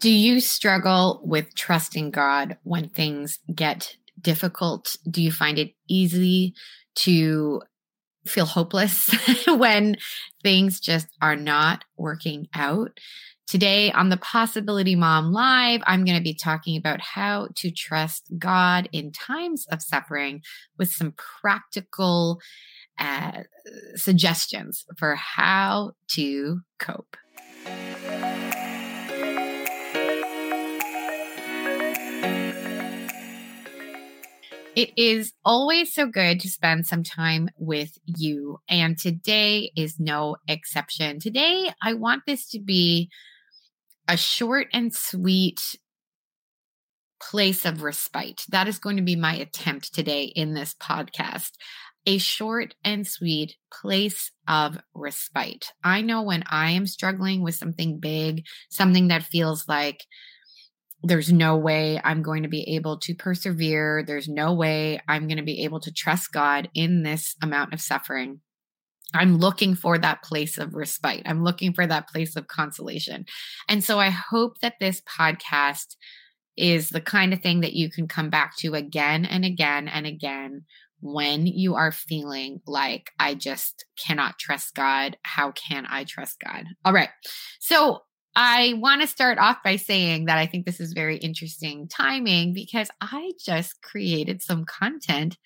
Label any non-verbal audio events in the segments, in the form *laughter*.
Do you struggle with trusting God when things get difficult? Do you find it easy to feel hopeless *laughs* when things just are not working out? Today on the Possibility Mom Live, I'm going to be talking about how to trust God in times of suffering with some practical uh, suggestions for how to cope. It is always so good to spend some time with you, and today is no exception. Today, I want this to be a short and sweet place of respite. That is going to be my attempt today in this podcast. A short and sweet place of respite. I know when I am struggling with something big, something that feels like there's no way I'm going to be able to persevere. There's no way I'm going to be able to trust God in this amount of suffering. I'm looking for that place of respite. I'm looking for that place of consolation. And so I hope that this podcast is the kind of thing that you can come back to again and again and again when you are feeling like I just cannot trust God. How can I trust God? All right. So I want to start off by saying that I think this is very interesting timing because I just created some content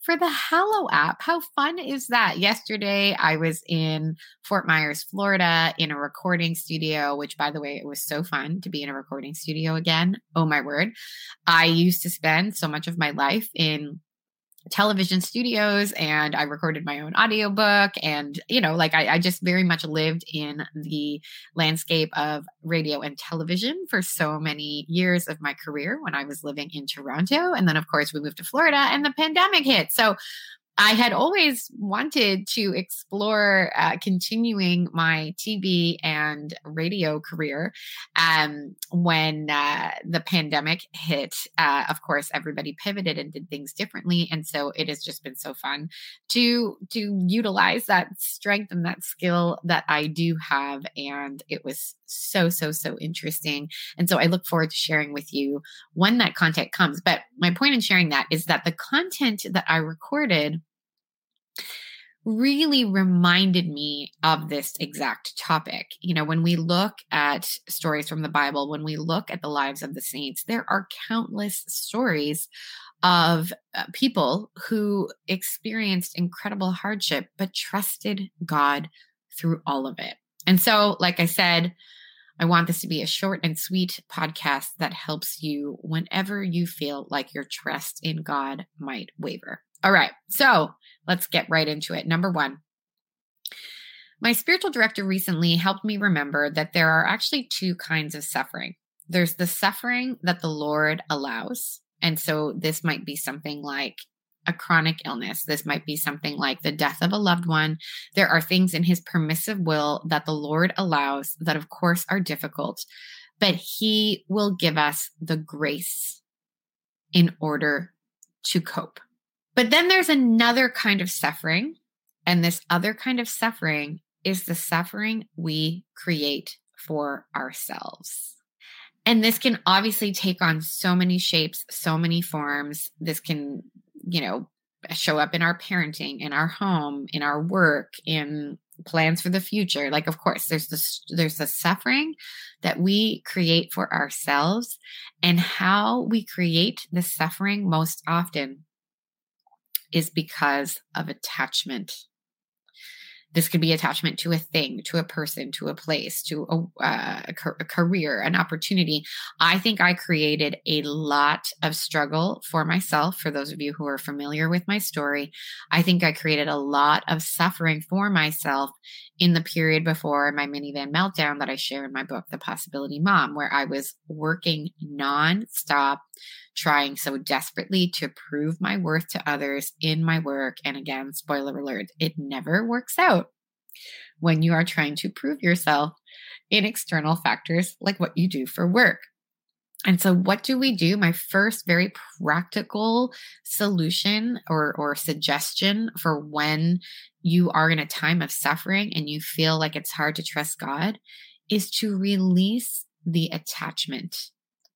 for the Hallow app. How fun is that? Yesterday, I was in Fort Myers, Florida, in a recording studio, which, by the way, it was so fun to be in a recording studio again. Oh, my word. I used to spend so much of my life in television studios and I recorded my own audiobook. And, you know, like I, I, just very much lived in the landscape of radio and television for so many years of my career when I was living in Toronto. And then, of course, we moved to Florida and the pandemic hit. So I had always wanted to explore uh, continuing my TV and radio career. Um, when uh, the pandemic hit, uh, of course, everybody pivoted and did things differently, and so it has just been so fun to to utilize that strength and that skill that I do have, and it was so so so interesting. And so I look forward to sharing with you when that content comes. But my point in sharing that is that the content that I recorded really reminded me of this exact topic. You know, when we look at stories from the Bible, when we look at the lives of the saints, there are countless stories of uh, people who experienced incredible hardship but trusted God through all of it. And so, like I said, I want this to be a short and sweet podcast that helps you whenever you feel like your trust in God might waver. All right. So let's get right into it. Number one, my spiritual director recently helped me remember that there are actually two kinds of suffering. There's the suffering that the Lord allows. And so this might be something like a chronic illness. This might be something like the death of a loved one. There are things in his permissive will that the Lord allows that, of course, are difficult, but he will give us the grace in order to cope. But then there's another kind of suffering. And this other kind of suffering is the suffering we create for ourselves. And this can obviously take on so many shapes, so many forms. This can, you know, show up in our parenting, in our home, in our work, in plans for the future. Like, of course, there's this, there's the suffering that we create for ourselves and how we create the suffering most often is because of attachment. This could be attachment to a thing, to a person, to a place, to a, uh, a, a, career, an opportunity. I think I created a lot of struggle for myself. For those of you who are familiar with my story, I think I created a lot of suffering for myself in the period before my minivan meltdown that I share in my book, The Possibility Mom, where I was working nonstop trying so desperately to prove my worth to others in my work. And again, spoiler alert, it never works out when you are trying to prove yourself in external factors like what you do for work. And so, what do we do? My first very practical solution or, or suggestion for when you are in a time of suffering and you feel like it's hard to trust God is to release the attachment.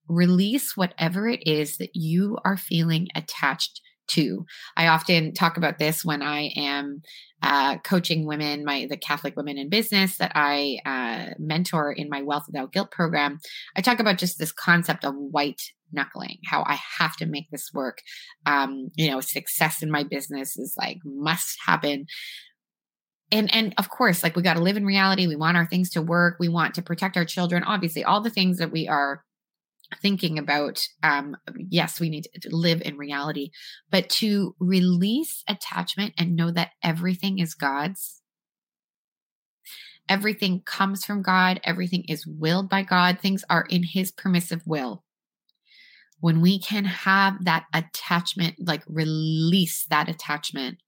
Release whatever it is that you are feeling attached to. I often talk about this when I am uh, coaching women, my the Catholic women in business that I uh, mentor in my Wealth Without Guilt program. I talk about just this concept of white knuckling, how I have to make this work. Um, you know, success in my business is like must happen. And and of course, like we got to live in reality. We want our things to work. We want to protect our children. Obviously, all the things that we are thinking about um, yes we need to live in reality but to release attachment and know that everything is god's. Everything comes from god. Everything is willed by god. Things are in his permissive will. When we can have that attachment like release that attachment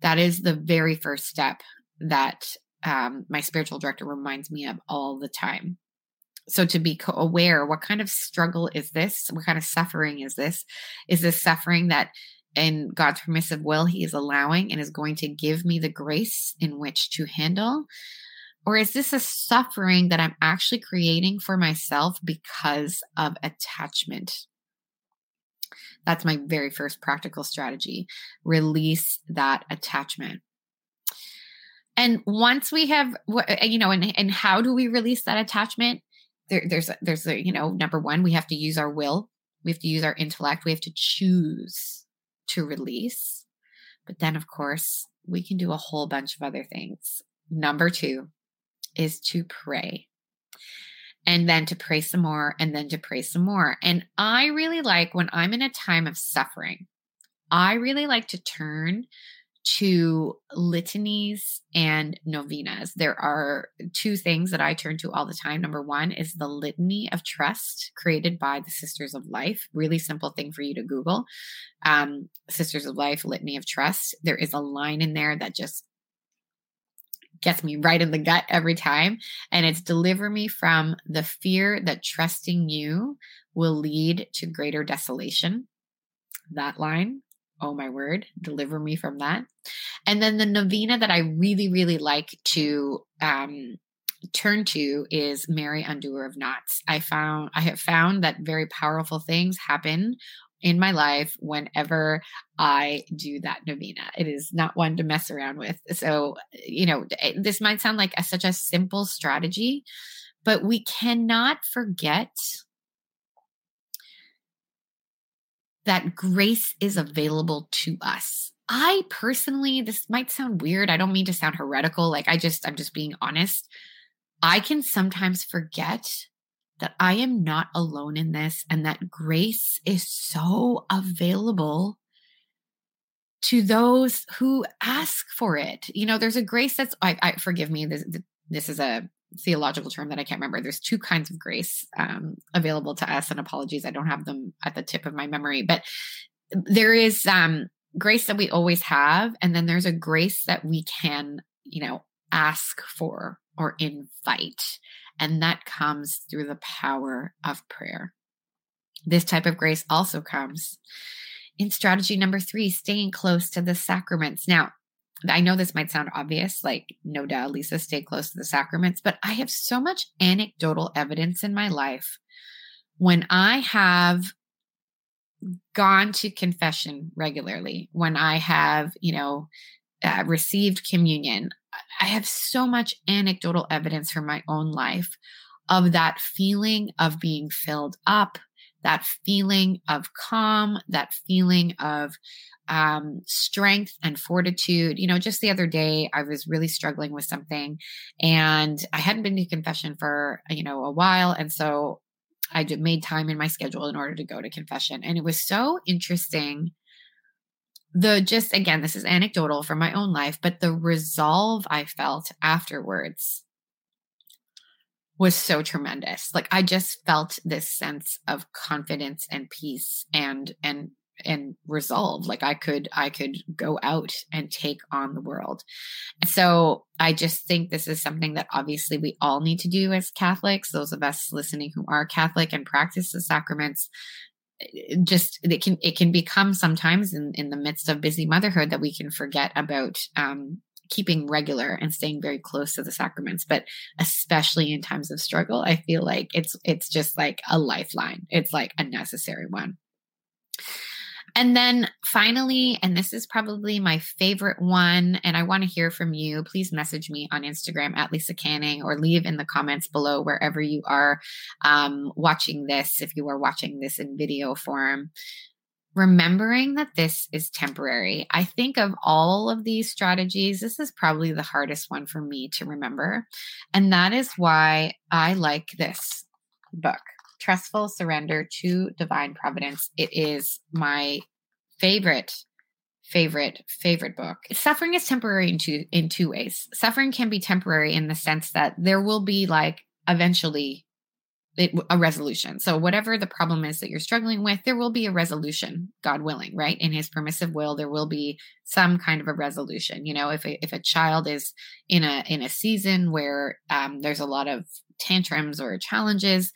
that is the very first step that um, my spiritual director reminds me of all the time so to be aware what kind of struggle is this? What kind of suffering is this? Is this suffering that in god's permissive will he is allowing and is going to give me the grace in which to handle? Or is this a suffering that i'm actually creating for myself because of attachment? That's my very first practical strategy. Release that attachment. And once we have you know and, and how do we release that attachment there, there's there's a you know number one we have to use our will. We have to use our intellect. We have to choose to release. But then of course we can do a whole bunch of other things. Number two is to pray. And then to pray some more and then to pray some more. And i really like when i'm in a time of suffering i really like to turn to litanies and novenas. There are two things that I turn to all the time. Number one is the Litany of Trust created by the Sisters of Life. Really simple thing for you to Google. Um, Sisters of Life, Litany of Trust. There is a line in there that just gets me right in the gut every time. And it's deliver me from the fear that trusting you will lead to greater desolation. That line oh my word, deliver me from that. And then the novena that I really, really like to um, turn to is Mary Undoer of Knots. I found I have found that very powerful things happen in my life whenever I do that novena. It is not one to mess around with. So, you know, eh, this might sound like a, such a simple strategy, but we cannot forget that grace is available to us. I personally, this might sound weird. I don't mean to sound heretical. Like I just, I'm just being honest. I can sometimes forget that I am not alone in this and that grace is so available to those who ask for it. You know, there's a grace that's, I, I forgive me, this, this is a theological term that I can't remember. There's two kinds of grace um, available to us, and apologies, I don't have them at the tip of my memory. But there is um, grace that we always have, and then there's a grace that we can, you know, ask for or invite, and that comes through the power of prayer. This type of grace also comes in strategy number three, staying close to the sacraments. Now, I know this might sound obvious, like, no doubt, Lisa, stay close to the sacraments, but I have so much anecdotal evidence in my life when I have gone to confession regularly, when I have, you know, uh, received communion. I have so much anecdotal evidence from my own life of that feeling of being filled up, that feeling of calm, that feeling of um, strength and fortitude. You know, just the other day, I was really struggling with something and I hadn't been to confession for, you know, a while. And so I made time in my schedule in order to go to confession. And it was so interesting. The just, again, this is anecdotal from my own life, but the resolve I felt afterwards was so tremendous. Like I just felt this sense of confidence and peace and and and resolve like i could i could go out and take on the world. So i just think this is something that obviously we all need to do as catholics those of us listening who are catholic and practice the sacraments eh, just it can it can become sometimes in in the midst of busy motherhood that we can forget about um keeping regular and staying very close to the sacraments. But especially in times of struggle i feel like it's it's just like a lifeline. It's like a necessary one and then finally, and this is probably my favorite one, and I want to hear from you. Please message me on Instagram at Lisa Canning or leave in the comments below wherever you are um, watching this, if you are watching this in video form. Remembering that this is temporary. I think of all of these strategies, this is probably the hardest one for me to remember. And that is why I like this book trustful surrender to divine providence. It is my favorite favorite favorite book. Suffering is temporary in two in two ways. Suffering can be temporary in the sense that there will be like eventually a resolution. So whatever the problem is that you're struggling with there will be a resolution god willing right? In his permissive will there will be some kind of a resolution. You know if a, if a child is in a in a season where um, there's a lot of tantrums or challenges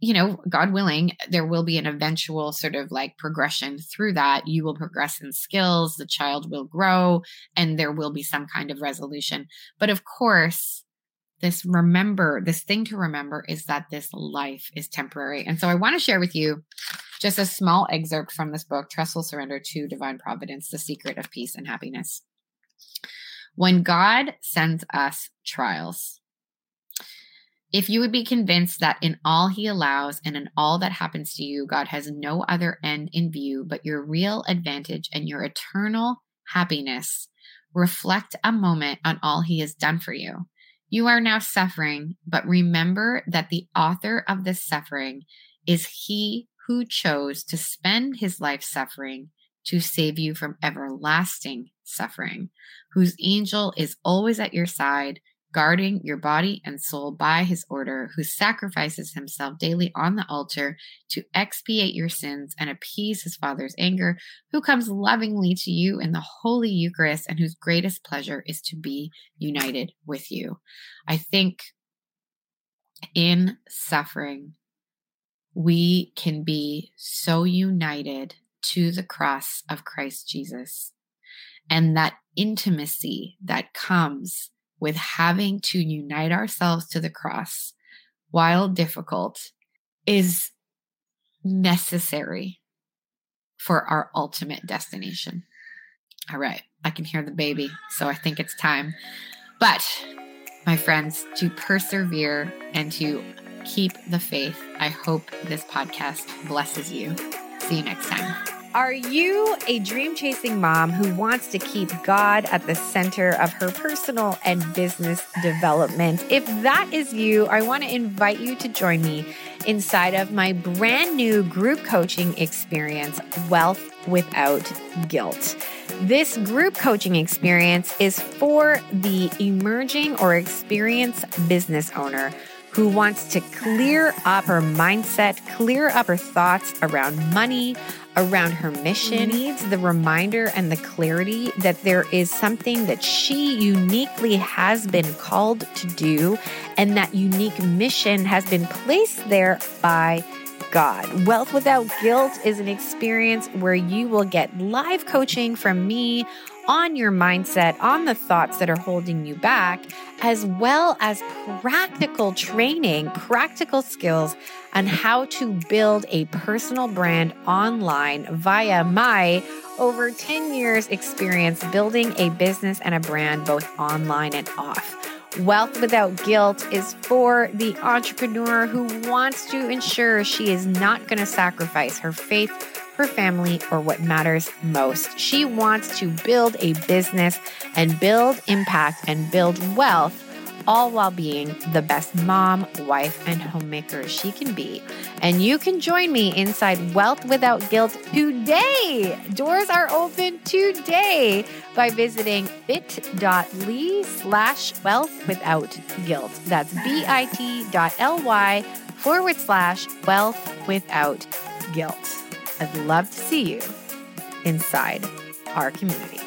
you know, God willing, there will be an eventual sort of like progression through that. You will progress in skills, the child will grow, and there will be some kind of resolution. But of course, this remember, this thing to remember is that this life is temporary. And so I want to share with you just a small excerpt from this book, Trustful Surrender to Divine Providence The Secret of Peace and Happiness. When God sends us trials, if you would be convinced that in all he allows and in all that happens to you, God has no other end in view but your real advantage and your eternal happiness, reflect a moment on all he has done for you. You are now suffering, but remember that the author of this suffering is he who chose to spend his life suffering to save you from everlasting suffering, whose angel is always at your side guarding your body and soul by his order, who sacrifices himself daily on the altar to expiate your sins and appease his Father's anger, who comes lovingly to you in the Holy Eucharist, and whose greatest pleasure is to be united with you. I think in suffering, we can be so united to the cross of Christ Jesus. And that intimacy that comes with having to unite ourselves to the cross while difficult is necessary for our ultimate destination. All right, I can hear the baby, so I think it's time. But, my friends, to persevere and to keep the faith, I hope this podcast blesses you. See you next time. Are you a dream chasing mom who wants to keep God at the center of her personal and business development? If that is you, I want to invite you to join me inside of my brand new group coaching experience, Wealth Without Guilt. This group coaching experience is for the emerging or experienced business owner who wants to clear up her mindset, clear up her thoughts around money, around her mission, mm-hmm. needs the reminder and the clarity that there is something that she uniquely has been called to do, and that unique mission has been placed there by God. Wealth Without Guilt is an experience where you will get live coaching from me on your mindset, on the thoughts that are holding you back, as well as practical training, practical skills on how to build a personal brand online via my over 10 years experience building a business and a brand both online and off. Wealth Without Guilt is for the entrepreneur who wants to ensure she is not going to sacrifice her faith her family, or what matters most. She wants to build a business and build impact and build wealth all while being the best mom, wife, and homemaker she can be. And you can join me inside Wealth Without Guilt today. Doors are open today by visiting bit.ly slash wealth without guilt. That's bit.ly forward slash wealth without guilt. I'd love to see you inside our community.